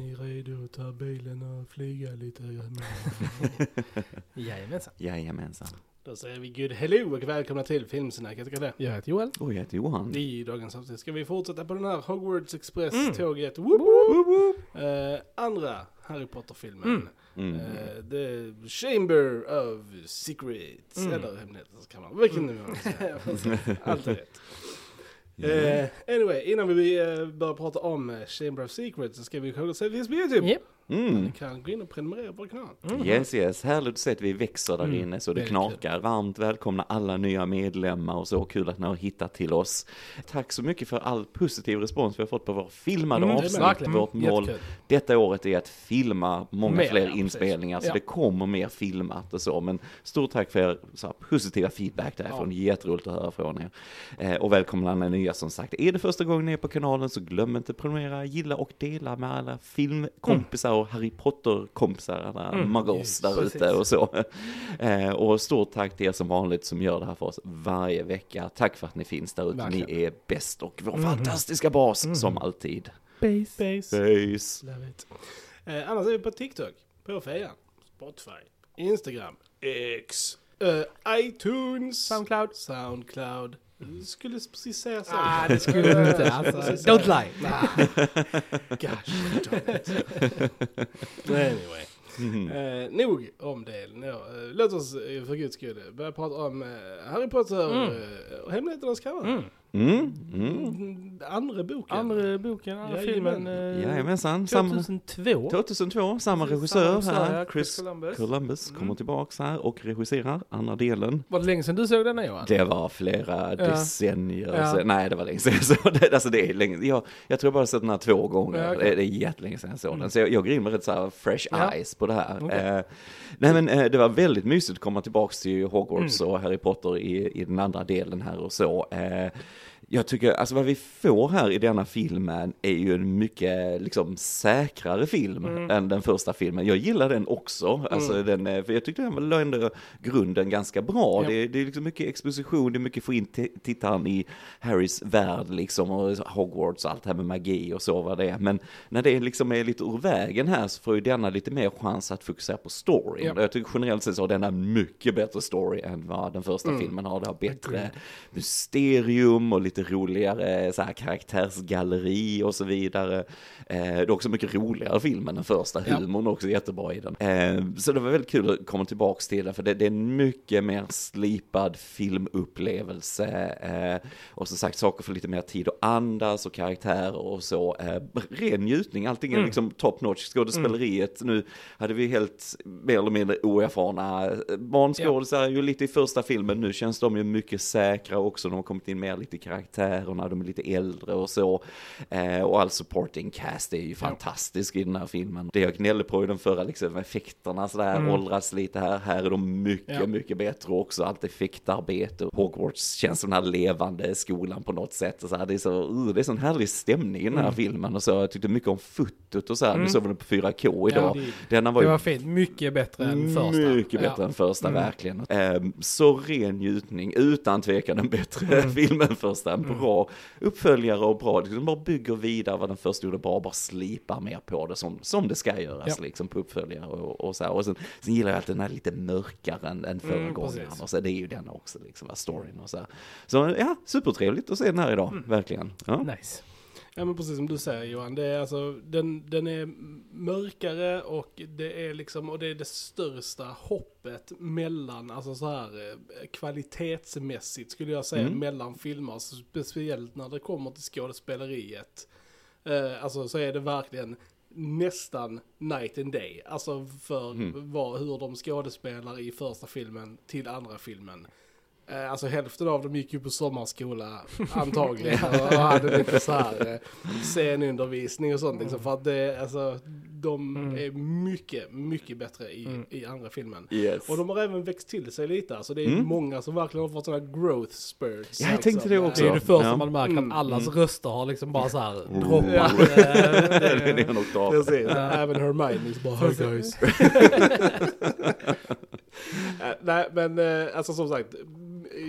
Ni redo att ta bilen och flyga lite? Jajamensan. Jajamensan. Då säger vi good hello och välkomna till Filmsnacket. Tycker det? Jag heter Joel. Och jag heter Johan. I dagens avsnitt ska vi fortsätta på den här Hogwarts Mm. Express-tåget. Woop, woop. Eh, andra Harry Potter-filmen. Mm. Mm. Eh, the Chamber of Secrets. Mm. Eller Hemligheternas kammare. Vilken nu man säger. Allt är rätt. Eh, anyway, innan vi eh, börjar prata om eh, Chamber of Secrets så ska vi kolla finns på YouTube. Yep. Mm. Ni kan gå in och prenumerera på kanalen. Mm. Yes, yes. Härligt att se att vi växer där Mm. inne så det Väldigt knakar. Varmt välkomna alla nya medlemmar och så. Kul att ni har hittat till oss. Tack så mycket för all positiv respons vi har fått på vår filmade Mm, avsnitt. Vårt mål Jättekul. detta året är att filma många Mer, fler ja, inspelningar, så precis. det kommer mer filmat och så. Men stort tack för er så här, positiva feedback därifrån, jätteroligt att höra från er. Eh, och välkomna alla nya som sagt. Är det första gången ni är på kanalen så glöm inte att prenumerera, gilla och dela med alla filmkompisar och Harry Potter-kompisar, alla Mm, muggles där ute och så. Eh, och stort tack till er som vanligt som gör det här för oss varje vecka. Tack för att ni finns där ute, ni är bäst och vår Mhm. fantastiska bas Mhm. som alltid. Base. Base. Peace! Love it. Eh, annars är vi på TikTok, på Fejan, Spotify, Instagram, X, eh, iTunes, Soundcloud. Soundcloud. Du skulle precis säga så. Ah, det skulle du inte. Alltså, don't lie. Nah. Gosh, anyway. Mhm. Eh, nog om det. No, eh, låt oss eh, för guds skull börja prata om eh, Harry Potter Mm. och Hemligheternas kammare. Mm. Mm, mm. Mm, Andra boken. Andra boken, andra filmen. Eh, Jajamensan, samma, 2002. 2002, samma regissör samma här, ja, Chris Columbus. Columbus Mm. kommer tillbaks här och regisserar andra delen. Var det länge sedan du såg den här Johan? Det var flera decennier Ja. sedan, nej det var länge sedan jag såg den, alltså det är länge, jag, jag tror bara sett den här två gånger, Ja, okej. det, det är jättelänge sedan jag såg Mm. den, så jag, jag går in med rätt så här fresh Ja. eyes på det här. Okej. Eh, nej men eh, det var väldigt mysigt att komma tillbaks till Hogwarts Mm. och Harry Potter i, i den andra delen här och så. Eh, jag tycker, alltså vad vi får här i denna filmen är ju en mycket liksom säkrare film Mm. än den första filmen. Jag gillar den också, alltså Mm. den, eh, för jag tyckte den var ändå grunden ganska bra. Ja. Det, det är liksom mycket exposition, det är mycket få in tittaren i Harrys värld liksom och Hogwarts och allt här med magi och så vad det är. Men när det liksom är lite ur vägen här så får ju denna lite mer chans att fokusera på storyn. Ja. Jag tycker generellt sett så har denna mycket bättre story än vad den första Mm. filmen har. Det har bättre mysterium och lite roligare så här karaktärsgalleri och så vidare. Eh, det är också mycket roligare film än den första, Ja. humorn är också jättebra i den. Eh, så det var väldigt kul att komma tillbaks till den, för det, det är en mycket mer slipad filmupplevelse. Eh, och som sagt, saker får lite mer tid att andas och karaktärer och så. Eh, ren njutning, allting är Mm. liksom top notch. Skådespeleriet, nu hade vi helt mer eller mindre oerfarna eh, barnskådisar ju lite i första filmen, nu känns de ju mycket säkra också, de har kommit in mer lite i karaktärerna, de är lite äldre och så. Eh, och all supporting cast är ju fantastisk i den här filmen. Det jag gnällde på i den förra, liksom effekterna sådär, Mm. åldras lite här, här är de mycket, Ja. mycket bättre också, allt effektarbete. Hogwarts känns som den här levande skolan på något sätt, så här, det är så, uh, det är sån härlig stämning i den här Mm. filmen och så, jag tyckte mycket om fotot och så här, Mm. nu såg vi den på 4K idag. Ja, Denna var Det var fint. Mycket bättre än första. mycket bättre Ja. än första, Mm. verkligen. Ehm, så ren njutning, utan tvekan en bättre Mm. film än första. En bra uppföljare och bra, liksom bara bygger vidare vad den första gjorde, bara, bara slipar mer på det som, som det ska göras Ja. liksom på uppföljare och, och så här. Och sen, sen gillar jag att den är lite mörkare än, än föregångaren. precis. och så det är ju den också, liksom, storyn och så här. Så ja, supertrevligt att se den här idag, Mm. verkligen. Ja. Nice. Ja men precis som du säger Johan, det är alltså, den, den är mörkare och det är liksom, och det är det största hoppet mellan, alltså så här eh, kvalitetsmässigt skulle jag säga, Mm. mellan filmer, alltså speciellt när det kommer till skådespeleriet. Eh, alltså så är det verkligen nästan night and day, alltså för Mm. vad, hur de skådespelar i första filmen till andra filmen. Eh, Alltså hälften av dem gick ju på sommarskola antagligen och hade lite så här eh, scenundervisning och sånt liksom. För att det, alltså, de Mm. är mycket, mycket bättre i, Mm. i andra filmen. Yes. Och de har även växt till sig lite, alltså det är Mm. många som verkligen har fått sådana growth spurts. Ja, jag tänkte det också. Det är det första Ja. man märker Mm. att allas Mm. röster har liksom bara så här Oh. droppat. Ja. Det är det- en oktav. Precis, även Hermione bara Hi guys. Eh, Nej men alltså som sagt,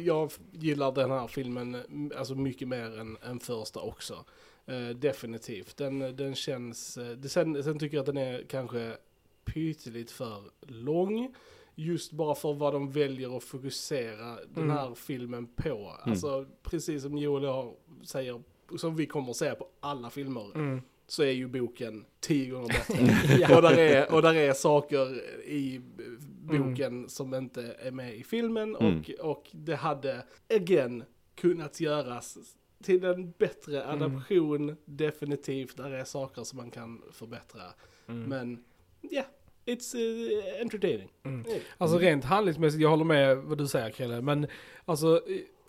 jag gillar den här filmen mm, alltså mycket mer än, än första också. Eh, definitivt. Den, den känns, eh, det, sen, sen tycker jag att den är kanske pytteligt för lång. Just bara för vad de väljer att fokusera den Mm. här filmen på. Alltså precis som Joel säger, som vi kommer att säga på alla filmer, Mm. Så är ju boken tio gånger bättre. och, där är, och där är saker i boken som inte är med i filmen Mm. och, och det hade, again, kunnat göras till en bättre adaption, definitivt. Där är saker som man kan förbättra. Men, ja, it's uh, entertaining. Mm. Alltså rent handlingsmässigt, jag håller med vad du säger Krille, men alltså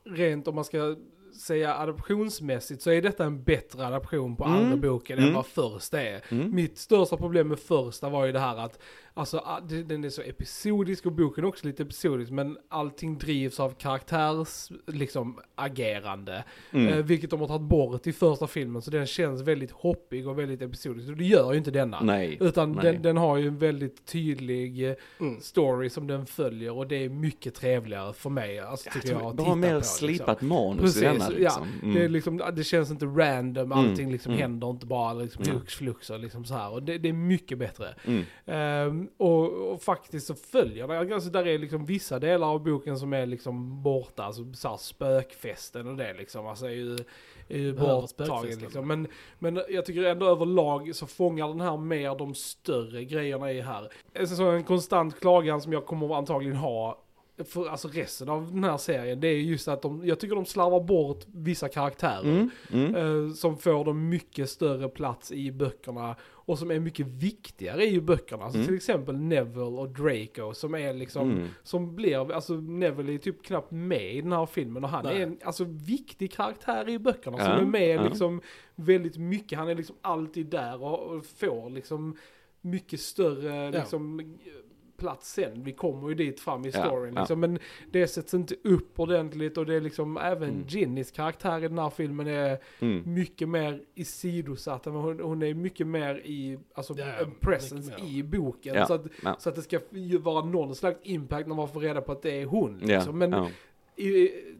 rent om man ska säga adaptionsmässigt så är detta en bättre adaption på andra boken än Mm. vad första är. Mm. Mitt största problem med första var ju det här att Alltså ah, den är så episodisk och boken är också lite episodisk men allting drivs av karaktärs liksom agerande. Mm. Eh, vilket de har tagit bort i första filmen så den känns väldigt hoppig och väldigt episodisk. Och det gör ju inte denna. Nej. Utan nej. den, den har ju en väldigt tydlig eh, Mm. story som den följer och det är mycket trevligare för mig. Alltså, tycker jag, att Bara titta mer på, slipat Liksom. manus Precis, i denna ja. liksom. Mm. Det, är liksom, det känns inte random, allting liksom mm. händer inte bara liksom Ja. hux flux och liksom så här. Och det, det är mycket bättre. Mm. Och, och faktiskt så följer det, alltså där är liksom vissa delar av boken som är liksom borta, alltså så här spökfesten och det liksom, alltså är ju, är ju borttagen liksom. Men, men jag tycker ändå överlag så fångar den här mer de större grejerna i här. Alltså så en konstant klagan som jag kommer antagligen ha för alltså resten av den här serien, det är just att de, jag tycker de slarvar bort vissa karaktärer. Mm. Mm. Eh, som får de mycket större plats i böckerna och som är mycket viktigare i böckerna. Alltså Mm. till exempel Neville och Draco som är liksom, Mm. som blir, alltså Neville är typ knappt med i den här filmen och han Nej. är en alltså, viktig karaktär i böckerna Ja, som är med ja. liksom väldigt mycket. Han är liksom alltid där och, och får liksom mycket större liksom plats sen. Vi kommer ju dit fram i storyn ja. liksom. Men det sätts inte upp ordentligt och det är liksom även Mm. Ginnys karaktär i den här filmen är Mm. mycket mer isidosatt. Men hon, hon är mycket mer i, alltså en presence i boken. Ja, Så, att, ja. så att det ska ju vara någon slags impact när man får reda på att det är hon. Ja, Liksom. Men ja. i,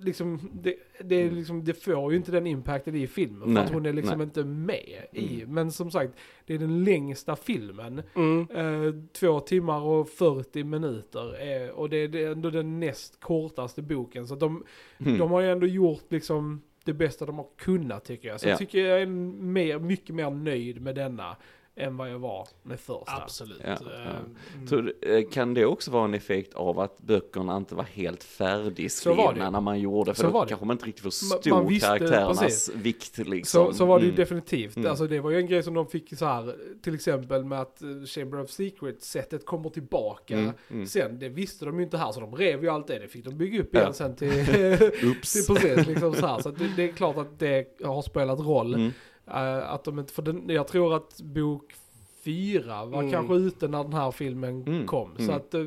liksom, det, det, är liksom, det får ju inte den impacten i filmen. För Nej, att hon är liksom nej. inte med i. Mm. Men som sagt, det är den längsta filmen. Mm. Eh, två timmar och 40 minuter. Eh, och det är det är ändå den näst kortaste boken. Så de, Mm. de har ju ändå gjort liksom det bästa de har kunnat tycker jag. Så Ja. jag tycker jag är mer, mycket mer nöjd med denna än vad jag var med första. Absolut. Ja, ja. mm. Tror du, eh, kan det också vara en effekt av att böckerna inte var helt färdigskrivna när man gjorde? För Så då var det. kanske man inte riktigt förstod man visste- karaktärernas precis. vikt liksom. Så, så var det ju Mm. definitivt. Mm. Alltså det var ju en grej som de fick så här, till exempel med att eh, Chamber of Secrets-sättet kommer tillbaka. Mm, mm. Sen, det visste de ju inte här, så de rev ju allt det. Det fick de bygga upp Ja. igen sen till... Oops. till precis, liksom så här. Så det, det är klart att det har spelat roll. Eh, att de inte, för den, jag tror att bok fyra var Mm. kanske ute när den här filmen Mm, kom. Så mm. att, eh,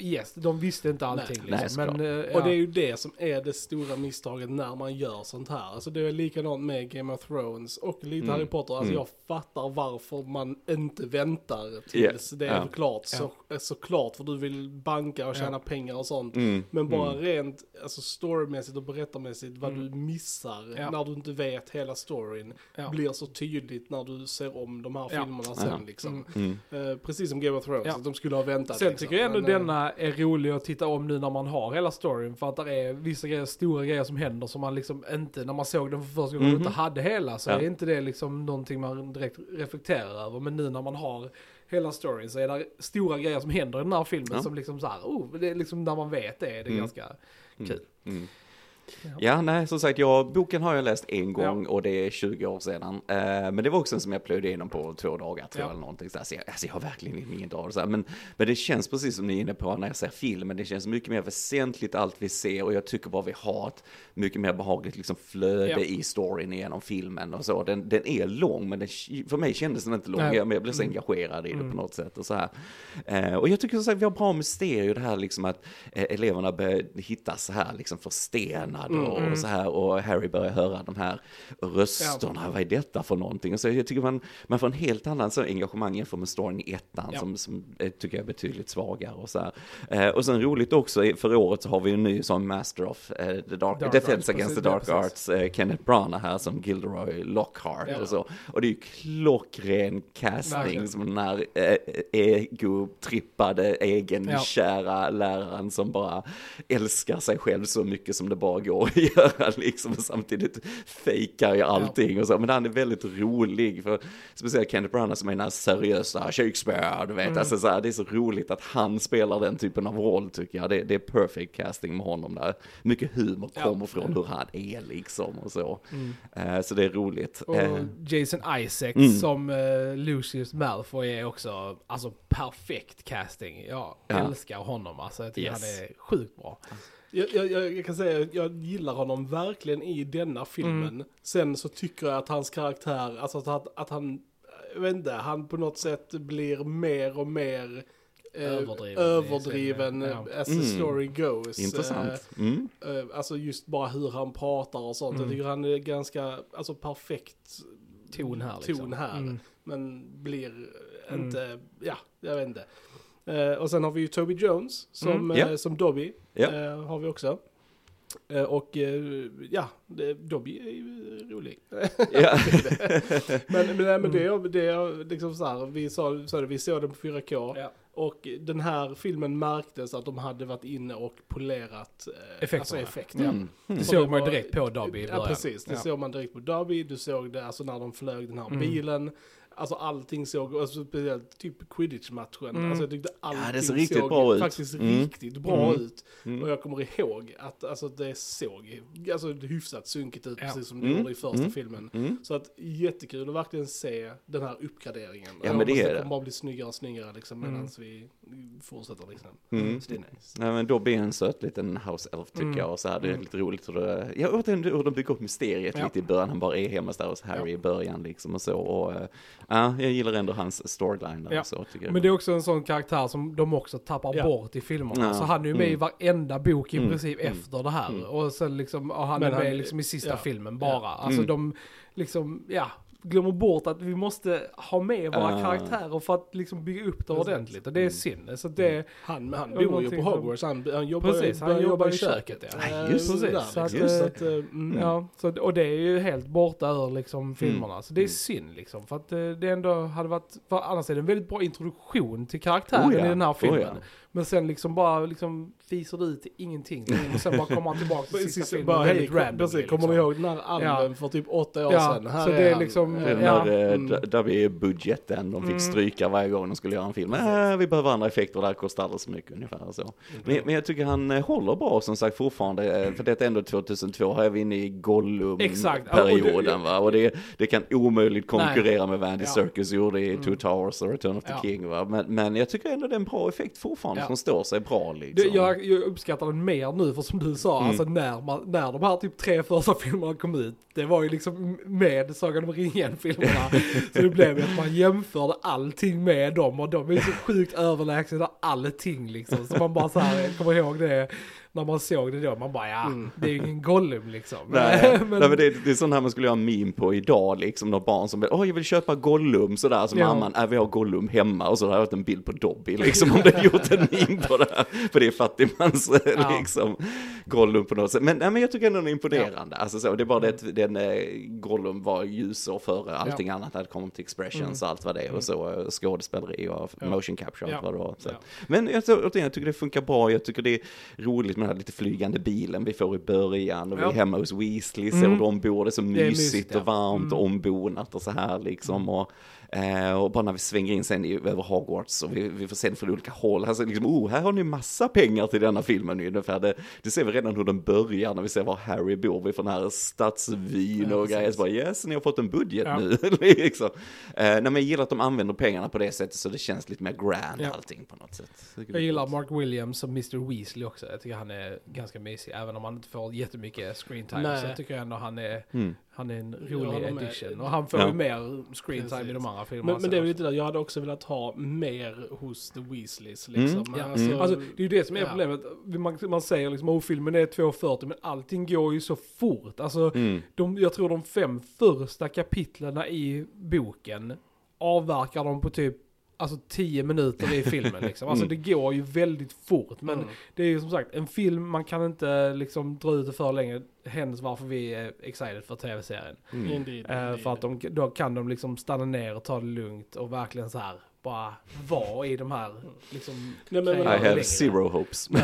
yes, de visste inte allting. Nej, liksom. nej, Men, eh, Och det är ja. ju det som är det stora misstaget när man gör sånt här. Alltså det är likadant med Game of Thrones och lite Mm. Harry Potter. Alltså Mm. jag fattar varför man inte väntar tills det är Ja. klart. Så, såklart för du vill banka och tjäna Ja. pengar och sånt. Mm. Men bara Mm. rent alltså storymässigt och berättarmässigt vad Mm. du missar Ja. när du inte vet hela storyn Ja. blir så tydligt när du ser om de här Ja. filmerna sen Ja. Liksom. Mm. Mm. Eh, precis som Game of Thrones, Ja. att de skulle ha väntat. Sen liksom. tycker jag ändå Men, eh, denna är rolig att titta om nu när man har hela storyn. För att det är vissa grejer, stora grejer som händer som man liksom inte, när man såg den för första gången och Mhm. inte hade hela så Ja. är inte det liksom någonting man direkt reflekterar över. Men nu när man har hela storyn så är det stora grejer som händer i den här filmen Ja. som liksom så här, oh, det är liksom när man vet det, är det Mm. ganska kul. Mm. Ja. Ja, nej, som sagt, jag, boken har jag läst en gång och det är 20 år sedan. Eh, men det var också en som jag plöjde igenom på två dagar, tror jag, Ja. eller någonting. Så, här, så jag, alltså, jag har verkligen inget av det. Men, men det känns precis som ni är inne på när jag ser filmen, det känns mycket mer väsentligt allt vi ser och jag tycker bara vi har ett mycket mer behagligt liksom, flöde Ja. i storyn genom filmen och så. Den, den är lång, men den, för mig kändes den inte lång, Nej. jag, men jag blev så Mm. engagerad i det Mm. på något sätt. Och, så här. Eh, och jag tycker som sagt vi har bra mysterier, det här liksom att eh, eleverna börjar hitta så här liksom för stenar förvånad och, och så här och Harry börjar höra de här rösterna, vad är detta för någonting? Och så jag tycker man, man får en helt annan så engagemang jämfört med storyn i ettan Ja. som, som jag tycker jag är betydligt svagare och så här. Eh, och sen roligt också, för året så har vi en ny som Master of eh, the Dark, Dark Defense Arts, Against the Dark ja, Arts, eh, Kenneth Branagh här som Gilderoy Lockhart Ja. och så. Och det är ju klockren casting Verkligen. som den här eh, egotrippade, egenkära läraren som bara älskar sig själv så mycket som det bara går att göra liksom. Och samtidigt fejkar ju allting och så. Men han är väldigt rolig, för speciellt Kenneth Branagh som är den här seriösa Shakespeare, du vet. Mm. Alltså så här, det är så roligt att han spelar den typen av roll tycker jag. Det, det är perfect casting med honom där. Mycket humor Ja. kommer från hur han är liksom och så. Eh, så det är roligt. Och Eh, Jason Isaacs Mm. som uh, Lucius Malfoy är också, alltså perfekt casting. Jag Ja. älskar honom, alltså jag tycker Yes. han är sjukt bra. Jag, jag, jag, kan säga att jag gillar honom verkligen i denna filmen. Mm. Sen så tycker jag att hans karaktär, alltså att, att, att han, jag vet inte, han på något sätt blir mer och mer eh, Överdriven överdriven ja. as the Mm. story goes. intressant. Mm. Eh, eh, alltså just bara hur han pratar och sånt. Jag Mm. tycker han är ganska, alltså perfekt Ton här liksom. ton här. Mm. Men blir Mm. inte, ja, jag vet inte. Eh, och sen har vi ju Toby Jones som, Mm. eh, Ja. som Dobby. Ja. Eh, har vi också. Eh, och eh, ja, det, Dobby är ju rolig. Ja. men men, men det, Mm. är, det är liksom så här, vi, sa, det, vi såg den på 4K. Ja. Och den här filmen märktes att de hade varit inne och polerat Effekterna. Alltså effekt, ja. Mm. Mm. Det såg det man direkt på Dobby i Ja början. precis, det Ja. såg man direkt på Dobby, du såg det alltså när de flög den här Mm. bilen. Alltså allting såg, alltså, speciellt typ quidditch-matchen, Mm. alltså jag tyckte allting riktigt såg bra faktiskt Mm. riktigt bra Mm. ut. Mm. Och jag kommer ihåg att alltså, det såg alltså, hyfsat sunkigt ut, Ja. precis som det Mm. gjorde i första Mm. filmen. Så att jättekul att verkligen se den här uppgraderingen. Ja, men det är det. kommer bara bli snyggare och snyggare liksom medan vi fortsätter liksom. Så det är nice. Nej men Dobby är en söt liten house elf tycker jag och så här, det är lite roligt hur det, ja återigen hur de bygger upp mysteriet Ja. lite i början, han bara är hemma hos Harry i början liksom och så och eh, ja, jag gillar ändå hans storyline där Ja. så tycker jag. Men det är också en sån karaktär som de också tappar Ja. bort i filmerna. Ja. Så han är ju med i Mm. varenda bok i Mm. princip Mm. efter det här. Mm. Och sen liksom, och han Men är med han- liksom i sista ja. filmen bara. Ja. Alltså Mm. de liksom, ja, glömmer bort att vi måste ha med våra Ah. karaktärer för att liksom bygga upp det ordentligt. Och det är Mm. synd. Så det, Han, han Och bor ju på Hogwarts, han, han jobbar, Precis, han jobbar jobba i köket, köket. ja. Just så det. där, Så att, Så att, mm. ja, så, och det är ju helt borta ur liksom filmerna. Så det är Mm. synd liksom. För att eh, det ändå hade varit, för annars är det en väldigt bra introduktion till karaktären Oh ja, i den här oh filmen. ja. Men sen liksom bara liksom fiser det ut ingenting. Och sen bara kommer han tillbaka till sista filmen bara, hej, väldigt kom, randomly. precis, kommer ni liksom. ihåg den här alben för typ åtta år Ja, sedan? Här så är det är liksom- Den Ja. där, eh, Mm. där vi är budgeten, de fick Mm. stryka varje gång de skulle göra en film. Äh, vi behöver andra effekter, det här kostar alldeles för mycket ungefär så. Men, men jag tycker han eh, håller bra som sagt fortfarande, eh, för det är ändå 2002, här är vi inne i Exakt, ja, och det- Gollum-perioden va, och det, det kan omöjligt konkurrera med vad Andy Ja. Serkis gjorde i Mm. Two Towers och Return of the Ja. King va, men, men jag tycker ändå det är en bra effekt fortfarande Ja. som står sig bra Det, liksom. jag, jag uppskattar den mer nu för som du sa, Mm. alltså när, man, när de här typ tre första filmerna kom ut, det var ju liksom med Sagan om ringen-filmerna. så det blev ju att man jämförde allting med dem och de är så sjukt överlägsna allting liksom. Så man bara så här, kommer ihåg det när man såg det då, man bara ja, Mm. det är ju ingen Gollum liksom. Nej, men, nej, men det, det är sånt här man skulle göra en meme på idag, liksom några barn som åh jag vill köpa Gollum sådär, så Ja. mamman, äh, vi har Gollum hemma och så har jag en bild på Dobby liksom, om det gjort en meme på det här, för det är fattigmans Ja. liksom Gollum på något sätt. Men, nej, men jag tycker ändå den är imponerande, alltså så, det är bara det att den eh, Gollum var ljusår före allting annat när det kommer till expressions och allt vad det är och så eh, skådespeleri och Ja. motion capture och Ja. allt vad det var. Ja. Men jag, återigen, jag tycker det funkar bra, jag tycker det är roligt med den här lite flygande bilen vi får i början och vi Ja. är hemma hos Weasley, ser Mm. hur de bor, det är så mysigt, mysigt, ja. och varmt och Mm. ombonat och så här liksom. Och, eh, och bara när vi svänger in sen i, över Hogwarts och vi, vi får se det från olika håll, alltså liksom, oh, här har ni massa pengar till denna filmen ungefär. Det, det ser vi redan hur den börjar när vi ser var Harry bor, vi får den här stadsvyn Ja, och grejer, precis. så bara yes, ni har fått en budget Ja. nu. liksom. eh, nej, men jag gillar att de använder pengarna på det sättet så det känns lite mer grand Ja. allting på något sätt. Jag gillar Mark Williams som Mr. Weasley också. Jag tycker han är ganska mysig. Även om han inte får jättemycket screen time. Nej. Så jag tycker ändå han är, Mm. Han är en rolig med. addition. Och han får Ja. ju mer screen time i de andra filmerna. Men, men det är väl lite där, jag hade också velat ha mer hos The Weasleys liksom. Mm. Ja. Alltså, Alltså, det är ju det som är Ja. problemet. Man, man säger liksom, oh filmen är 2.40 men allting går ju så fort. Alltså, Mm. de, jag tror de fem första kapitlerna i boken avverkar de på typ Alltså 10 minuter i filmen liksom. Alltså Mm. det går ju väldigt fort. Men Mm. det är ju som sagt en film, man kan inte liksom dra ut det för länge. Hens varför vi är excited för tv-serien. Mm. Indeed, indeed. för att de, då kan de liksom stanna ner och ta det lugnt och verkligen så här bara vara i de här liksom Nej, men- I have längre. zero hopes.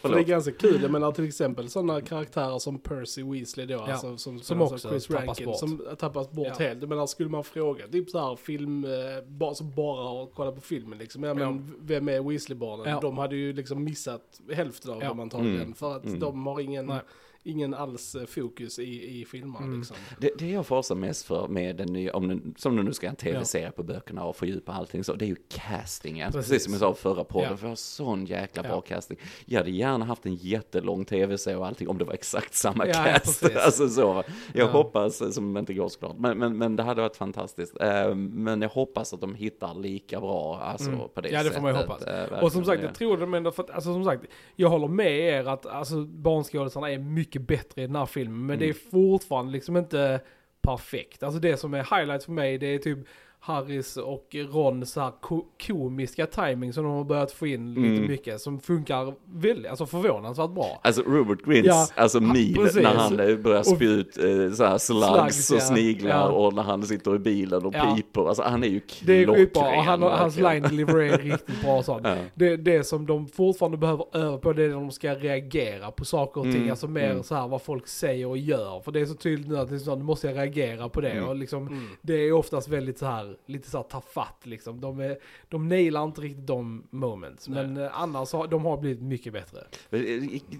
För det är ganska kul, jag menar till exempel sådana karaktärer som Percy Weasley då, alltså, som, som också Chris tappas Rankin, bort. som tappas bort Ja. helt. Jag menar, skulle man fråga typ så här film, eh, bara, som bara har kollat på filmen liksom, ja men vem är Weasley-barnen? Ja. De hade ju liksom missat hälften av Ja. dem antagligen, Mm. för att Mm. de har ingen, Nej. Ingen alls eh, fokus i, i filmerna Mm. liksom. Det, det jag fasar mest för med den nya, om den, som nu ska en tv-serie på böckerna och fördjupa allting så, det är ju castingen. Precis, Precis. som jag sa förra podden, Ja. för jag har sån jäkla bra Ja. casting. Jag hade gärna haft en jättelång tv-serie och allting om det var exakt samma Ja, ja, cast. precis. alltså så. Jag Ja. hoppas, eh, som inte går såklart, men, men, men det hade varit fantastiskt. Eh, Men jag hoppas att de hittar lika bra, alltså Mm. på det Ja, det sättet. får man ju hoppas. Och som sagt, jag tror de ändå för att, alltså som sagt, jag håller med er att alltså barnskådisarna är mycket bättre i den här filmen, men det är Mm. fortfarande liksom inte perfekt. Alltså det som är highlights för mig, det är typ Harrys och Ron så här ko- komiska timing som de har börjat få in lite Mm. mycket, som funkar väldigt, alltså förvånansvärt bra. Alltså Robert Grins, Ja, alltså min när han börjar spy ut eh, så här slugs, och ja. sniglar Ja. och när han sitter i bilen och Ja. piper. Alltså han är ju Det är klockren. skitbra, och han, hans line delivery är riktigt bra sånt. Ja. Det, det som de fortfarande behöver öva på, det är när de ska reagera på saker och ting. Mm, Alltså mer mm. så här vad folk säger och gör. För det är så tydligt nu att det är så, nu måste jag reagera på det. Mm. Och liksom, Mm. det är oftast väldigt så här, lite så här tafatt liksom. De, är, de nailar inte riktigt de moments. Nej. Men eh, annars har de har blivit mycket bättre.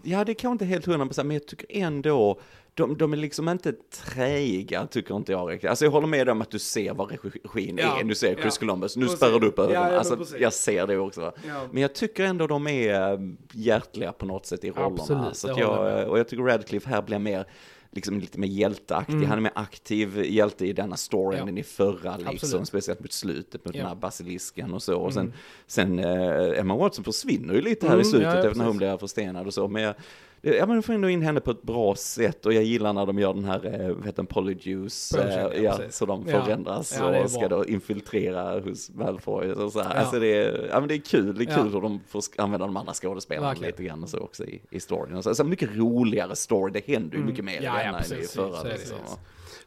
Ja, det kan inte helt hundra men jag tycker ändå, de, de är liksom inte träiga, tycker inte jag riktigt. Alltså jag håller med om att du ser vad regin Ja, är, du ser Chris ja. Columbus, nu spärrar du upp ögonen. ja, alltså precis. jag ser det också. Men jag tycker ändå de är eh, hjärtliga på något sätt i rollerna. Absolut, så jag jag, och jag tycker Radcliffe här blir mer, liksom lite mer hjälteaktig. Mm. Han är mer aktiv hjälte i denna storyn Ja. än i förra liksom. Absolut. Speciellt mot slutet, mot Ja. den här basilisken och så. Och sen, Mm. sen eh, Emma Watson försvinner ju lite här Mm, i slutet, ja, ja, även när hon blir förstenad och så. Men jag, Ja men de får ändå in henne på ett bra sätt och jag gillar när de gör den här, eh, vad heter den, polyjuice, eh, ja, precis. så de förändras Ja, och ska då infiltrera hos Malfoy och så här. Alltså det är, ja men det är kul, det är kul hur de får använda de andra skådespelarna Verkligen. lite grann och så också i, i storyn. Så, alltså mycket roligare story, det händer ju Mm. mycket mer Ja, i denna än i förra. Liksom.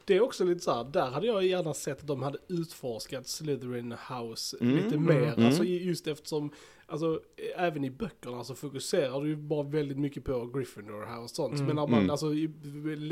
Det är också lite så här, där hade jag gärna sett att de hade utforskat Slytherin House Mm, lite mm, mer. mm. Alltså just eftersom, alltså även i böckerna så fokuserar du ju bara väldigt mycket på Gryffindor House och sånt. Mm, Men när man, mm. alltså i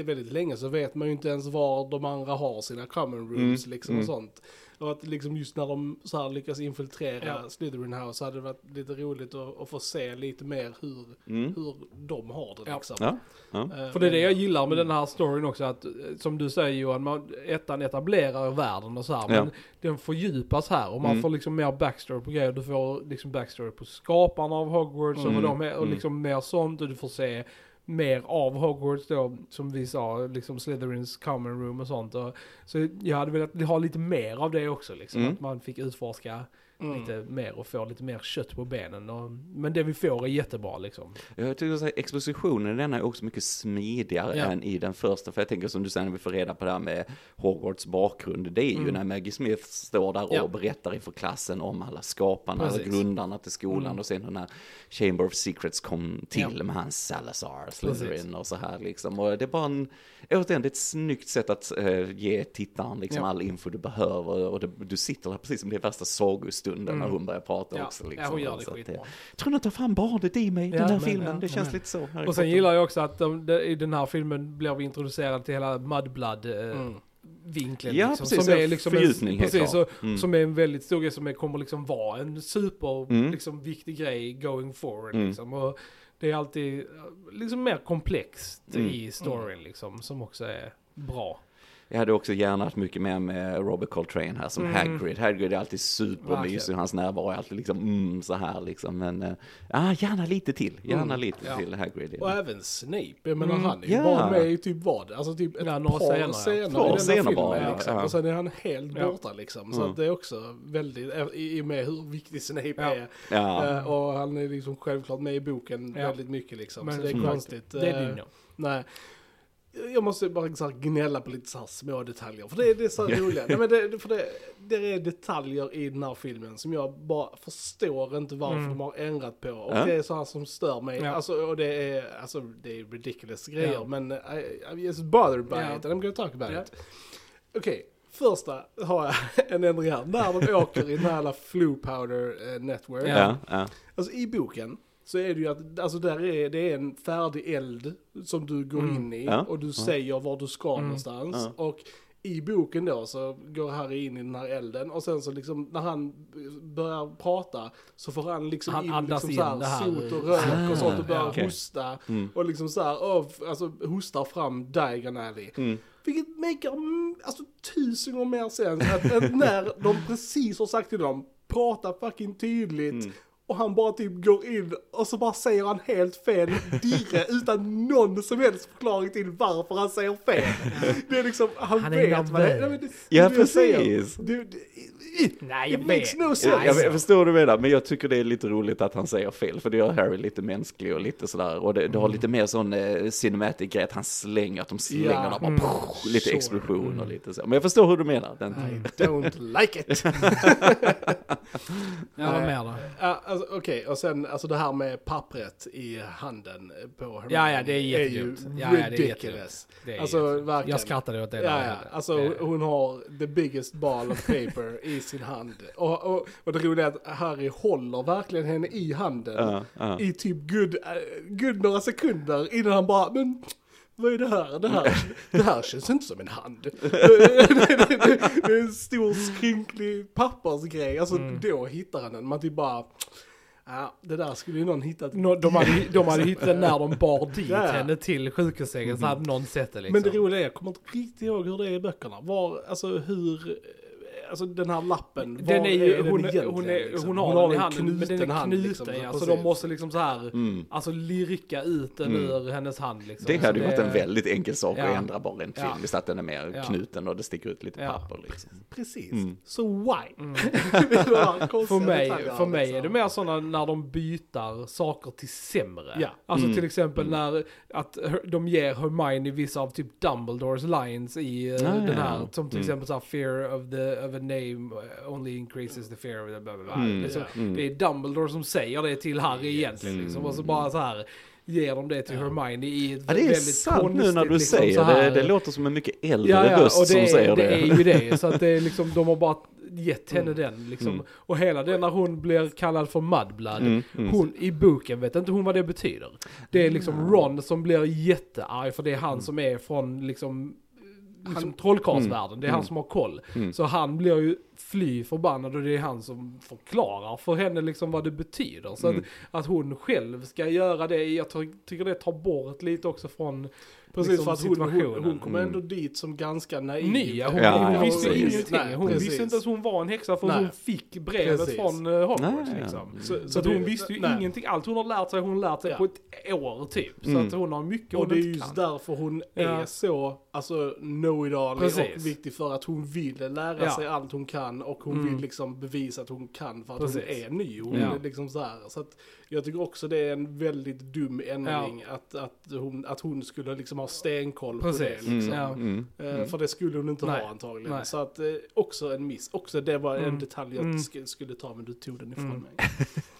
väldigt länge så vet man ju inte ens var de andra har sina common rooms Mm, liksom mm. och sånt. Och att liksom just när de så här lyckas infiltrera Ja. Slytherin House så hade det varit lite roligt att, att få se lite mer hur, Mm. hur de har det liksom. Ja, ja. Eh, För det är det jag gillar med Mm. den här storyn också, att eh, som du säger Johan, man, ettan etablerar världen och så här, Ja. men den fördjupas här och man Mm. får liksom mer backstory på grejer. Du får liksom backstory på skaparna av Hogwarts och, Mm. vad de är, och Mm. liksom mer sånt och du får se mer av Hogwarts då, som vi sa, liksom Slytherins common room och sånt. Och, så jag hade velat ha lite mer av det också, liksom, Mm. att man fick utforska Mm. lite mer och få lite mer kött på benen. Och, men det vi får är jättebra liksom. Jag tycker att expositionen i denna är också mycket smidigare Ja. än i den första. För jag tänker som du säger när vi får reda på det här med Hogwarts bakgrund. Det är ju Mm. när Maggie Smith står där Ja. och berättar inför klassen om alla skaparna, Precis. grundarna till skolan. Mm. Och sen när Chamber of Secrets kom till Ja. med hans Salazar. Slytherin och så här liksom. Och det är bara en, återigen, det är ett snyggt sätt att eh, ge tittaren liksom Ja. all info du behöver. Och det, du sitter där precis som det är värsta sagostunden Mm. när hon börjar prata Ja, också. Liksom. ja hon gör det skitbra. jag tror de tar fram barnet i mig, Ja, den här men, filmen. det känns men. lite så. Harry Och sen Potter. gillar jag också att de, de, i den här filmen blir vi introducerade till hela Mudblood eh, Mm. vinkeln. Ja, liksom, precis, som är liksom fördjupning, en, precis, så, Mm. Som är en väldigt stor grej som är, kommer liksom vara en super, Mm. liksom viktig grej going forward Mm. liksom. Och det är alltid liksom mer komplext Mm. i storyn liksom, som också är bra. Jag hade också gärna haft mycket mer med Robert Coltrane här som Hagrid. Hagrid är alltid supermysig, Verkligen. hans närvaro är alltid liksom mm, så här liksom. Men eh, ja, gärna lite till, gärna lite Ja. till Hagrid. Och även Snape, jag menar Mm. han är ju Ja. bara med i typ vad? Alltså typ ett Ja, några par scener, scener, Par i den scener filmen bara, liksom. Ja. Och sen är han helt Ja. borta liksom. Så Mm. att det är också väldigt, i i och med hur viktig Snape Ja. är. Ja. Eh, och han är liksom självklart med i boken Ja. väldigt mycket liksom. Men så det är konstigt. Det är Eh, din ja. Nej. Jag måste bara så här gnälla på lite så här små detaljer. För det, är- det är så här roliga. Nej, men det, för det, det är detaljer i den här filmen som jag bara förstår inte varför Mm. de har ändrat på. Och Ja. det är sådana som stör mig. Ja. Alltså, och det är, alltså, det är ridiculous grejer. Ja. Men I, I'm just bothered by Ja. it and I'm gonna talk about Ja. it. Okej, första har jag en ändring här. När de åker i den här alla Flu Powder eh, Network. Alltså i boken så är det ju att, alltså där är, det är en färdig eld som du går Mm. in i Ja. och du säger var du ska Mm. någonstans. Ja. Och i boken då så går Harry in i den här elden och sen så liksom när han börjar prata så får han liksom Han in andas liksom in så här det här. sot och rök och sånt och börjar Ja. Okej. hosta. Mm. Och liksom så här, åh, alltså hostar fram Diagon Alley. Mm. Vilket makar mm, alltså tusen gånger mer sens att, att när de precis har sagt till dem, prata fucking tydligt. Mm. Och han bara typ går in och så bara säger han helt fel dirre utan någon som helst förklaring till varför han säger fel. Det är liksom, han, Han är vet vad det är. Nej, det- Ja, det precis. Det, det, Nej, it jag makes vet. no sense. Jag, jag, jag förstår vad du menar, men jag tycker det är lite roligt att han säger fel, för det gör Harry lite mänsklig och lite sådär, och det, det har lite mer sån eh, cinematic grej, att han slänger, att de slänger Ja. där bara, Mm. poff, lite Så. explosion och lite så. Men jag förstår hur du menar. Den, I don't like it. Ja, vad Nej. mer då? Alltså, Okej, och sen alltså det här med pappret i handen på Hermione Ja, ja, det är ju jättedumt. Ja, ja, det är ridiculous. Det är Alltså verkligen. Jag skrattade åt det. Ja, ja. Alltså Det- hon har the biggest ball of paper i sin hand. Och, och, och det roliga är att Harry håller verkligen henne i handen. Ja, ja. I typ good, eh, good några sekunder innan han bara, men vad är det här? Det här, det här känns inte som en hand. det, det, det är en stor skrynklig pappersgrej. Alltså Mm. då hittar han den. Man typ bara, ja det där skulle ju någon hittat. Nå- De hade, de hade hittat den när de bar dit Ja. henne till sjukhussängen så hade någon sett det liksom. Men det roliga är, jag kommer inte riktigt ihåg hur det är i böckerna. Var, alltså hur, alltså den här lappen, Den var är ju, den hon, egentligen, hon, är, liksom? hon har den i en handen, men den är hand, knuten liksom, ja. Så precis. de måste liksom så här, Mm. alltså lirka ut den Mm. ur hennes hand liksom. Det hade ju Så varit en väldigt enkel sak Ja. att ändra bara rent Ja. filmiskt, att den är mer Ja. knuten och det sticker ut lite Ja. papper liksom. Precis. Mm. Så why? Mm. Är För mig, för mig liksom. är det mer sådana när de byter saker till sämre. Ja. Alltså Mm. till exempel när att de ger Hermione vissa av typ Dumbledores lines i uh, Ah, den ja. här. Som till Mm. exempel såhär fear of, the, of a name uh, only increases the fear of the blah blah blah. Mm. Liksom. Mm. Det är Dumbledore som säger det till Harry egentligen liksom. Och så bara så här ger de det till Hermione i ett Ja, det är väldigt sant nu när konstigt, du liksom, säger det. Det låter som en mycket äldre Ja, ja, röst som är, säger det det. är ju det. Så att det är liksom, de har bara gett henne den liksom. Mm. Och hela den när hon blir kallad för Mudblood. Mm, mm. Hon i boken vet inte hon vad det betyder. Det är liksom Ron som blir jättearg för det är han som är från liksom liksom trollkarlsvärlden, det är han Mm. som har koll. Mm. Så han blir ju fly förbannad och det är han som förklarar för henne liksom vad det betyder. Så Mm. att, att hon själv ska göra det, jag ty- tycker det tar bort lite också från Precis, liksom för att hon, hon, situationen. hon kommer Mm. ändå dit som ganska naiv. nya. Hon, Ja, hon ja, visste precis. ingenting. Nej, hon precis. visste inte att hon var en häxa Nej. hon fick brevet Precis. från uh, Hogwarts Nej, ja. liksom. Så, Så att det- hon visste ju nej. ingenting. Allt hon har lärt sig, hon har lärt sig Ja. på ett år typ. Så Mm. att hon har mycket Och hon det är just kan. därför hon Ja. är så, alltså know-it-all och viktig för att hon vill lära Ja. sig allt hon kan och hon Mm. vill liksom bevisa att hon kan för att Precis. hon är ny. Hon Ja. är liksom så här. Så att jag tycker också det är en väldigt dum ändring att, att, hon, att hon skulle liksom ha stenkoll på det. Precis. Liksom. Mm, Ja. mm, Eh, mm. För det skulle hon inte Nej. ha antagligen. Nej. Så att eh, också en miss. Också det var en Mm. detalj jag Mm. sk- skulle ta men du tog den ifrån Mm. mig.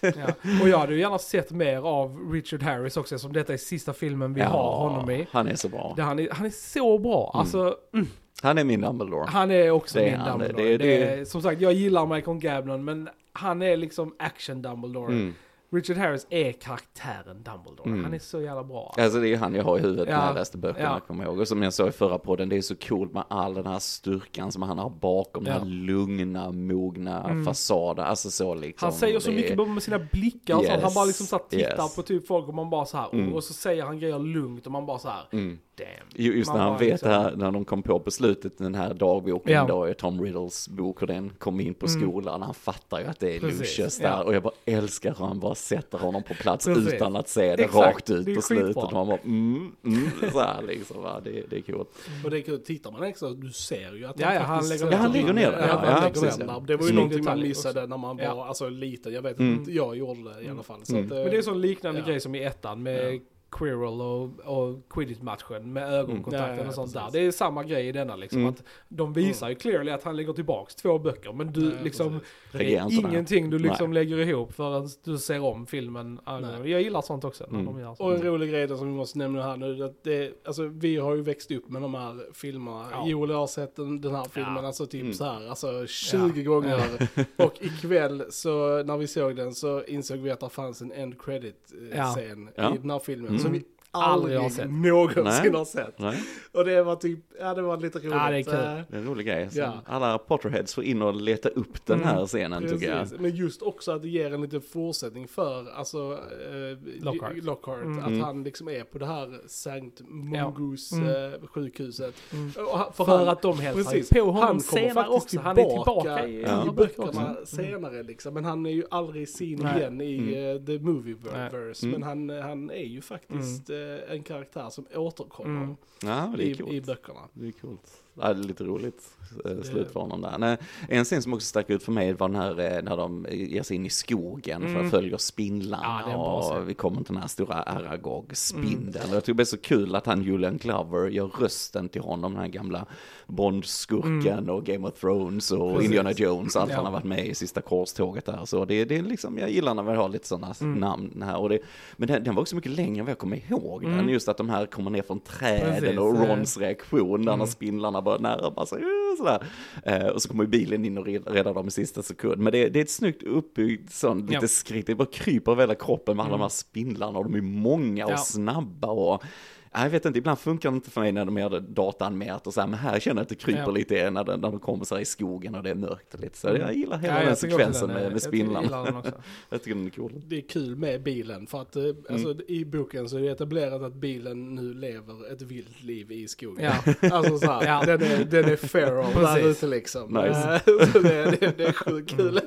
Ja. Och jag hade ju gärna sett mer av Richard Harris också, som detta är sista filmen vi har honom i. Han är så bra. Han, är, han är så bra. Alltså, mm, Han är min Dumbledore. han är också Det är min han, Dumbledore. Det, det- det- är, som sagt, jag gillar Michael Gabnon, men han är liksom action Dumbledore. Mm. Richard Harris är karaktären Dumbledore. Mm. Han är så jävla bra. Alltså det är han jag har i huvudet Ja. när jag läste böckerna, Ja. kommer jag ihåg. Och som jag sa i förra podden, det är så coolt med all den här styrkan som han har bakom, den Ja. här lugna, mogna Mm. fasaden. Alltså så liksom. Han säger så det mycket med sina blickar sånt. Han Yes, bara liksom så tittar yes. på typ folk och man bara så här, Mm. och så säger han grejer lugnt och man bara så här. Mm. Damn. Ju- Just Man när han vet liksom- det här, när de kom på på slutet den här dagboken Ja. då Tom Riddles bok och den kom in på Mm. skolan. Han fattar ju att det är Precis, Lucius ja. där och jag bara älskar hur han bara sätter honom på plats Precis. utan att se det Exakt, rakt ut på slutet. Och man bara mm, mm, så här liksom. Va? Det, det är coolt. Och det är kul, tittar man extra, du ser ju att Ja, ja, han faktiskt lägger- Ja, han lägger ner det. Ja, Ja, han ja, precis, ner ja. det. Var ju Snygg någonting man missade också. när man var Ja. alltså, liten. Jag vet Mm. inte, jag gjorde det i alla fall. Så Mm. att, Men det är så liknande Ja. grej som i ettan med Ja. Quirrell och, och Quidditch-matchen med ögonkontakten Mm. Ja, ja, och sånt precis. där. Det är samma grej i denna liksom. Mm. Att de visar ju clearly att han lägger tillbaks två böcker. Men du Ja, liksom, precis. det Reagerar är ingenting du liksom lägger ihop förrän du ser om filmen. Nej. Jag gillar sånt också. När Mm. de gör Och en rolig grej som vi måste nämna här nu, att det, alltså vi har ju växt upp med de här filmerna. Ja. Joel har sett den, den här filmen, Ja. alltså typ Mm. så här, alltså 20 gånger. Och ikväll så när vi såg den så insåg vi att det fanns en end credit eh, Ja. scen Ja. i den här filmen. Mm. Vi Aldrig aldrig, har sett. någonsin Nej. har sett. Nej, Och det var typ, ja det var lite roligt. Ja, det är kul. Eh, det är en rolig grej. Ja. Alla Potterheads får in och leta upp den Mm. här scenen tycker jag. Precis, men just också att det ger en liten fortsättning för alltså, eh, Lockhart. Lockhart Mm. att Mm. han liksom är på det här Sankt Mongoose Mm. eh, sjukhuset. Mm. Och han- För, han- att de hälsar precis, på honom han kommer senare faktiskt också. Han är tillbaka tillbaka i i Ja. också. böckerna Mm. senare liksom. Men han är ju aldrig sin Nej. igen i Mm. eh, the movieverse. Nej. Men han, han är ju faktiskt eh, en karaktär som återkommer Mm. Ja, i, i böckerna. Det är coolt. Det är lite roligt eh, slut för honom där. Nej, en scen som också stack ut för mig var den här eh, när de ger sig in i skogen för Mm. att följa spindlarna Ja, och vi kommer till den här stora Aragog-spindeln. Och Jag tycker det är så kul att han Julian Glover gör rösten till honom, den här gamla Bond-skurken och Game of Thrones och Precis. Indiana Jones, allt Ja. han har varit med i sista korståget där. Så det, det är liksom, jag gillar när vi har lite sådana Mm. namn här. Och det, men den, den var också mycket längre än vad jag kommer ihåg den, Mm. just att de här kommer ner från träden Precis, och. Rons reaktion när Mm. spindlarna börjar närma sig. eh, Sådär. Eh, och så kommer bilen in och räddar dem i sista sekund. Men det, det är ett snyggt uppbyggt sån, lite Ja. skritt, det bara kryper över hela kroppen med alla Mm. de här spindlarna och de är många och Ja. snabba och jag vet inte, ibland funkar det inte för mig när de gör dataanmärt och så här, men här känner jag att det kryper Ja. lite när, de- när de kommer så här i skogen och det är mörkt och lite så. Jag gillar hela Ja, den jag sekvensen den är- med, med jag spindlarna. också. Jag tycker den är cool. Det är kul med bilen för att eh, Mm. alltså, i boken så är det etablerat att bilen nu lever ett vilt liv i skogen. Ja. Alltså så här, Ja. den, är, den är feral där ute liksom. Nice. Så det, det, det är sjukt kul.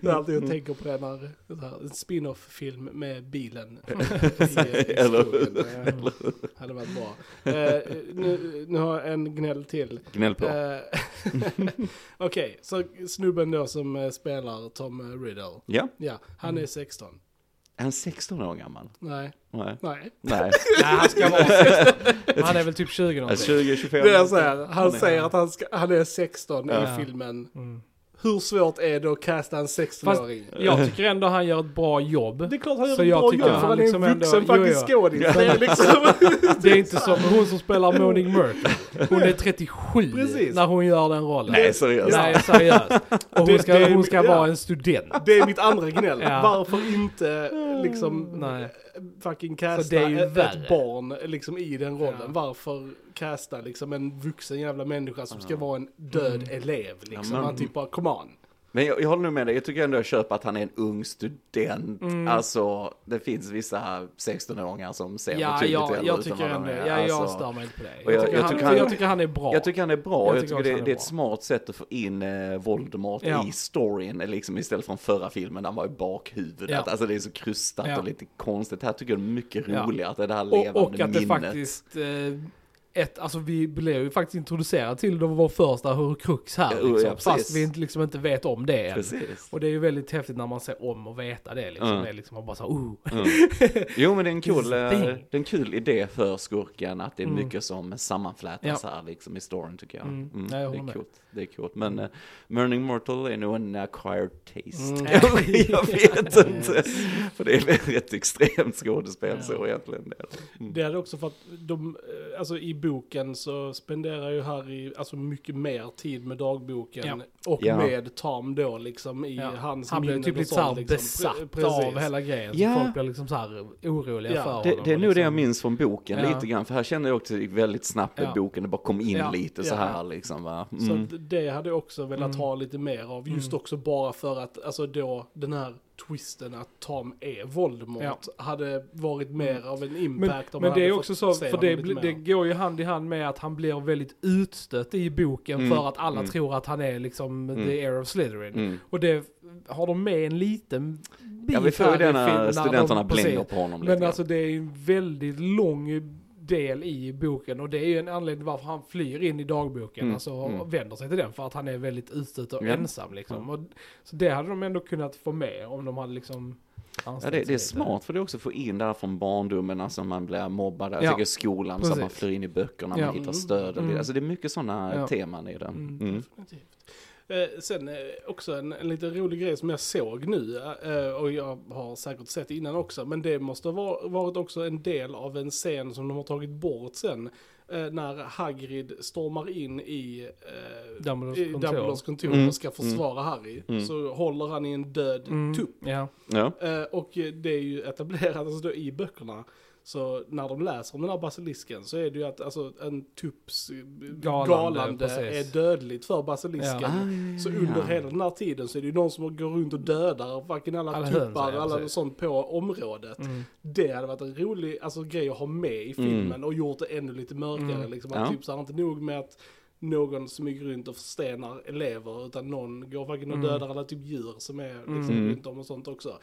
Det är alltid jag Mm. tänker på det när, så här, en spin-off-film med bilen i, i Eller skogen. Hade varit bra. Eh, nu, nu har jag en gnäll till. Gnäll på. Eh, Okej, så snubben då som eh, spelar Tom Riddle. Ja, Ja, han är 16. är han 16 år gammal? Nej, Nej. nej. Nej, han ska vara 16. Han är väl typ 20 någonting. 20, 25. Det jag säger, han är- säger att han, ska, han är 16 Ja. i filmen. Mm. Hur svårt är det att casta en 16-åring? Jag tycker ändå han gör ett bra jobb. Det är klart han gör Så ett jag bra tycker jobb han för han är liksom en ändå- vuxen fucking jo. skådis. Det är liksom... Det är inte som hon som spelar Moaning Murphy. Hon är 37 Precis. när hon gör den rollen. Nej, seriöst. Nej, seriöst. Och hon ska, är- hon ska ja. vara en student. Det är mitt andra gnäll. Ja. Varför inte liksom Nej. Fucking casta det är ju ett, ett barn liksom i den rollen? Ja. Varför casta liksom en vuxen jävla människa som ska vara en död Mm. elev liksom? men- Man typ bara, come on. Men jag, jag håller nog med dig, jag tycker ändå jag köper att han är en ung student. Mm. Alltså, det finns vissa 16-åringar som ser Ja, betydligt jag, äldre jag ut än tycker vad de är. ja, jag Alltså, stör mig inte på det. Jag, jag- tycker, jag han, tycker han- jag tycker han är bra. Jag tycker han är bra, Jag jag, tycker tycker det, är det är ett smart sätt att få in eh, Voldemort Ja. i storyn, liksom istället från förra filmen, där han var i bakhuvudet. Ja. Alltså det är så krustat Ja. och lite konstigt. Här tycker jag det är mycket Ja. roligare, att det är det här levande och, och att det minnet. faktiskt, eh, ett, alltså vi blev ju faktiskt introducerade till det vår första Horcrux här. Ja, Liksom, ja, precis. fast vi inte, liksom inte vet om det än. Precis. Och det är ju väldigt häftigt när man ser om och veta det. Liksom. Mm. Det är liksom man bara så, oh. Mm. Jo men det är en a eh, det är en kul idé för skurken att det är Mm. mycket som sammanflätas här liksom i storyn tycker jag. Mm. Mm. Ja, jag det, är med. coolt. det är coolt. Men uh, Burning Mortal är nog en acquired taste. Mm. jag vet inte. För det är ett extremt skådespel Ja. så egentligen. Det. Mm. Det är också för att de, eh, alltså i boken så spenderar ju Harry alltså mycket mer tid med dagboken Ja. Och Ja. med Tom då liksom i Ja. hans Han blir minnen typ lite såhär liksom. besatt Pre- precis. av hela grejen. Ja. Så folk blir liksom såhär oroliga Ja. för Det, honom. det är nog det jag liksom- minns från boken Ja. lite grann, för här känner jag också väldigt snabbt Ja. boken, det bara kom in Ja. lite så här liksom va. Så Mm. att det hade jag också velat Mm. ha lite mer av. Just Mm. också bara för att, alltså då, den här twisten att Tom är Voldemort Ja. hade varit mer av en Men, impact om men det är också så, för det, det går ju hand i hand med att han blir väldigt utstött i boken Mm. för att alla Mm. tror att han är liksom Mm. the heir of Slytherin. Mm. Och det har de med en liten bit Ja vi får ju det när studenterna de- precis. blänger på honom lite Men alltså det är en väldigt lång del i boken och det är ju en anledning varför han flyr in i dagboken, Mm, alltså mm. vänder sig till den för att han är väldigt utstött och Ja. ensam liksom. Och, så det hade de ändå kunnat få med om de hade liksom Ja, det, det är smart för det också få in där från barndomen, alltså man blir mobbad, jag Ja. tycker skolan, så att man Precis. flyr in i böckerna, Ja. man hittar stöd Mm. alltså det är mycket sådana Ja. teman i den. Mm. Mm. Eh, sen eh, också en, en lite rolig grej som jag såg nu, eh, och jag har säkert sett innan också, men det måste ha var- varit också en del av en scen som de har tagit bort sen, när Hagrid stormar in i, eh, Dumbledores kontor. Dumbledores kontor Mm. och ska försvara Harry, Mm. så håller han i en död Mm, tupp. Ja. Ja. Och det är ju etablerat alltså då i böckerna. Så när de läser om den här basilisken så är det ju att alltså, en tupps Galande, galande, är dödligt för basilisken. Ja. Så ja. under hela den här tiden så är det ju någon som går runt och dödar fucking alla, Alla tuppar och alla sånt på området. Mm. Det hade varit en rolig alltså, grej att ha med i filmen och gjort det ännu lite mörkare. Mm. Liksom, att Ja. typ så här, inte nog med att någon smyger runt och förstenar elever utan någon går fucking och Mm. dödar alla typ djur som är liksom, Mm. runt om och sånt också.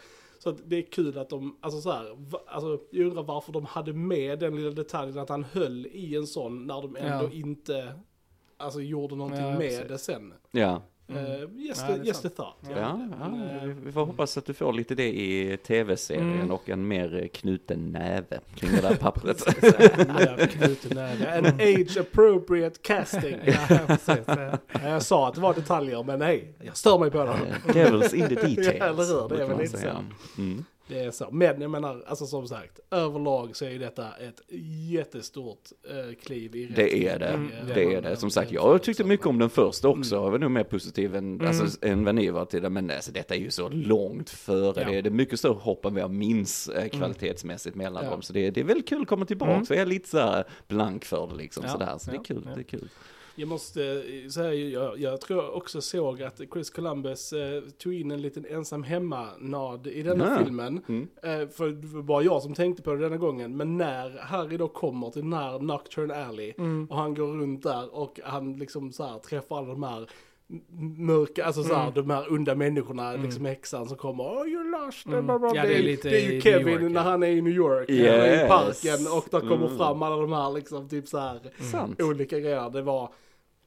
Så att det är kul att de, alltså så här, va, alltså jag undrar varför de hade med den lilla detaljen att han höll i en sån när de ändå Ja. inte, alltså gjorde någonting Ja, med precis. det sen. Ja. Mm. Ja, the, yes the sant. thought. Ja, Men, ja, eh, vi- får hoppas att du får lite det i tv-serien Mm. och en mer knuten näve kring det där pappret. Ja, knuten. En age appropriate casting. Ja, precis. ja. Ja, Jag sa att det var detaljer, men nej, jag stör mig på det. Eh, Devils in the details. Ja, eller hur? Det är väl lite säga. Mm. Det är så. Men jag menar, alltså som sagt, överlag så är detta ett jättestort eh, kliv i rätt Det är det. eh, Det är det. Som sagt, jag tyckte mycket om den första också. Mm. Jag var nog mer positiv än, alltså, än vad ni var till det. Men alltså, detta är ju så långt före. Ja. Det, är, det mycket större hopp än vad jag minns eh, kvalitetsmässigt mellan Ja. dem. Så det, det är väldigt kul att komma tillbaka. Mm. Så jag är lite så här blank för det liksom. Ja, Sådär. Så det är kul. ja. Det är kul. Jag måste eh, säga, jag, jag tror jag också såg att Chris Columbus eh, tog in en liten ensam hemma-nad i denna Ja. filmen. Mm. Eh, för det var bara jag som tänkte på det denna gången. Men när Harry då kommer till den här Nocturne Alley Mm. och han går runt där och han liksom så här träffar alla de här mörka, alltså så här, Mm. de här onda människorna, liksom häxan som kommer, oh you lost, Mm. bla, bla. Ja, det är lite det är ju Kevin York, när ja. han är i New York, Yes. eller i parken och där kommer Mm. fram alla de här liksom typ så här Sant. olika grejer. Det var,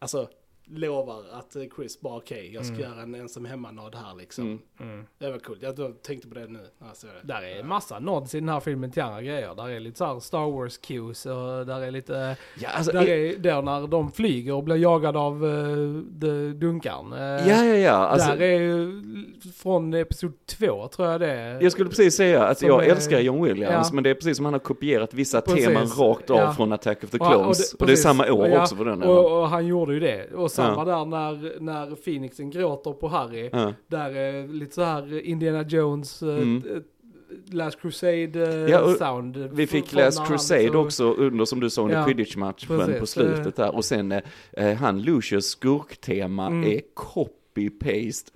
alltså, lovar att Chris bara okej, jag ska Mm. göra en ensam hemmanad här liksom. Mm. Mm. Det var coolt, jag tänkte på det nu när jag såg det. Där är massa nods i den här filmen till andra grejer. Där är lite så här Star Wars cues och där är lite... Ja, alltså, Där i- är där när de flyger och blir jagade av uh, Dunkan. Uh, ja, ja, ja. Alltså, där är ju från episod två tror jag det är. Jag skulle precis säga att jag är- älskar John Williams, Ja. men det är precis som han har kopierat vissa Precis. teman rakt av Ja. från Attack of the Och han- och Clones. det- Och det, är samma år Ja, också för den. Och, och han gjorde ju det. Och samma där när, när Phoenixen gråter på Harry. Där är lite så här Indiana Jones, eh, Mm. eh, Last Crusade eh, Ja, sound. Vi fick Last han Crusade liksom- också under, som du sa, under Ja, Quidditch-matchen på slutet där. Och sen eh, eh, han Lucius skurktema Mm. är copy-paste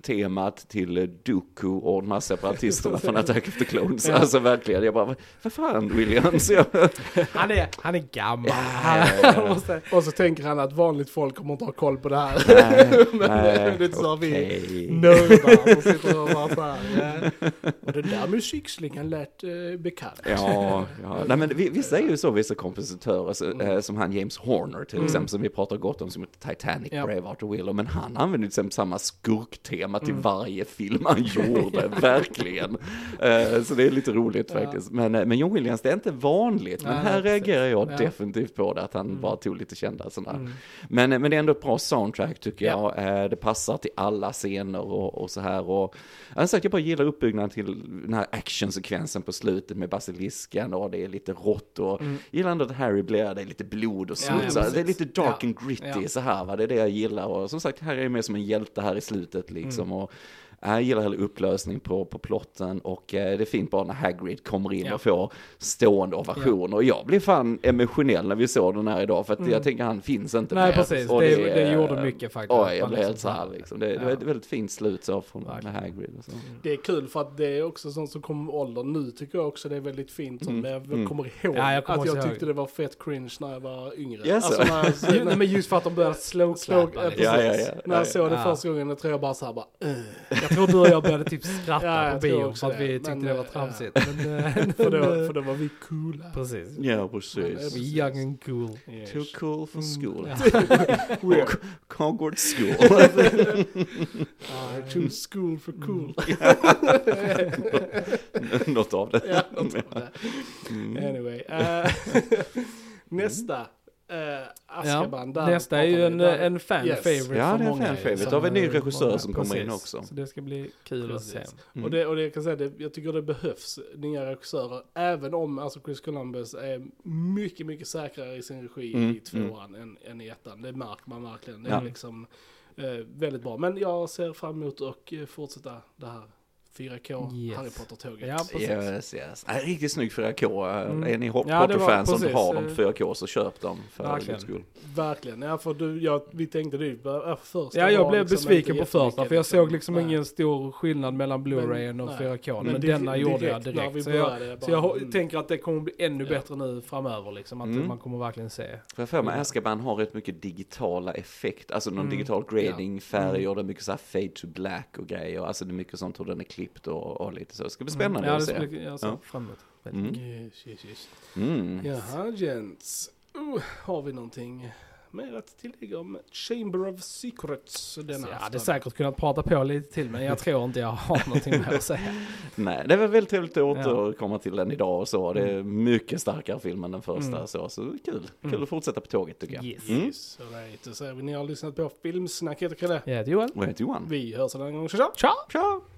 temat till Dooku och de här separatisterna från Attack of the Clones. Ja. Alltså verkligen, jag bara, vad- fan Williams? Han är, han är gammal. Ja, ja, ja. Och så tänker han att vanligt folk kommer inte ha koll på det här. nej, Men det är så vi okej. nördar som sitter och bara så här. Ja. Och den där musikslingan lät eh, bekant. Ja, ja. Nej, men vi- vissa är ju så, vissa kompositörer, så, Mm. eh, som han James Horner till exempel, som vi pratar gott om, som heter Titanic, Ja. Braveheart och Willow, men han använder till exempel samma skurktema Mm. till varje film han gjorde, verkligen. Eh, så det är lite roligt Ja. faktiskt. Men, eh, men John Williams, det är inte vanligt, men Nej, här reagerar jag Ja. definitivt på det, att han bara tog lite kända sådana. Mm. Men, eh, men det är ändå ett bra soundtrack tycker Ja. jag. Eh, Det passar till alla scener och, och så här. Och, jag har sagt, jag bara gillar uppbyggnaden till den här actionsekvensen på slutet med basilisken och det är lite rått och Mm. gillar ändå att Harry blir det är lite blod och smuts. det är lite dark and gritty så här va, det är det jag gillar. Och som sagt, Harry är med som en hjälte här där i slutet liksom. Och, jag gillar hela upplösning på, på plotten och eh, det är fint bara när Hagrid kommer in Ja. och får stående ovationer. Och jag blev fan emotionell när vi såg den här idag för att jag tänker han finns inte Nej mer. precis, Och det, det, är- gjorde mycket faktiskt. Oj, jag blev helt så här liksom. Det, det Ja. var ett väldigt fint slut så från, med. Hagrid och så. Det är kul för att det är också sånt som kommer med åldern. Nu tycker jag också det är väldigt fint. Mm, Men jag mm. kommer ihåg Ja, jag kommer att jag också tyckte ihåg. det var fett cringe när jag var yngre. Jaså? Alltså när jag, Nej, men just för att de började slow Slå, clappa ja, liksom. precis. Ja, ja, ja. När jag såg det Ja. första gången, jag tror jag bara såhär bara, uh, tror du och jag började typ skratta Ja, på bio också för att det. vi tyckte Men, det var eh, tramsigt. Men, eh, för, då, för då var vi coola. Precis. Ja, precis. We young and cool. Yes. Too cool for school. We're Hogwarts school. uh, too school for cool. Något av det. ja, något av det. Mm. Anyway. eh, nästa. Uh, Azkaban. där Nästa är ju en, en fan Yes. favorite Ja, det är en fan favorite. som, Då har vi en ny regissör många- som kommer in precis. också. Så det ska bli kul att se. Precis. Mm. Och, det, och det jag kan säga, det, jag tycker det behövs nya regissörer. Även om alltså Chris Columbus är mycket, mycket säkrare i sin regi Mm, i tvåan än, än i ettan. Det märker man verkligen. Det är Ja. liksom eh, väldigt bra. Men jag ser fram emot att fortsätta det här 4K Yes. Harry Potter-tåget. Ja, precis. Yes, yes. Nej, riktigt snygg 4K. Mm. Är ni Hop- Ja, det Potter-fans som har de eh, 4K så köp dem för verkligen. guds skull. Verkligen. Ja, för du, jag, vi tänkte du, äh, första Ja, jag blev liksom besviken på första för jag såg liksom Nej. ingen stor skillnad mellan Blu-rayen och nej. 4K. Men, Men denna direkt- gjorde jag direkt. Så jag, jag så jag bara, mm. tänker att det kommer bli ännu Ja. bättre nu framöver liksom. Att Mm. man kommer verkligen se. För jag för mig Azkaban har rätt mycket digitala effekter, alltså någon Mm. digital grading, färger, Mm. det är mycket så här fade to black och grejer, alltså det är mycket sånt hur den är klippt och, och lite så. Det ska bli spännande ja, att det se. skulle jag se Ja. fram emot. Mm. Yes, yes, yes. Mm. Jaha, gents. Uh, har vi någonting mer att tillägga om Chamber of Secrets denna Så jag afton? hade säkert kunnat prata på lite till men jag tror inte jag har någonting mer att säga. Nej, det var väldigt trevligt att återkomma till den idag och så. Det är mycket starkare film än den första Mm. så, så kul. Kul Mm. att fortsätta på tåget tycker jag. Yes. Mm. Yes, all right. Vi ni har lyssnat på Filmsnack, heter Kalle. Mm. Jag heter Johan. Och jag heter Johan. Vi hörs en annan gång, tja tja! Ciao! Ciao!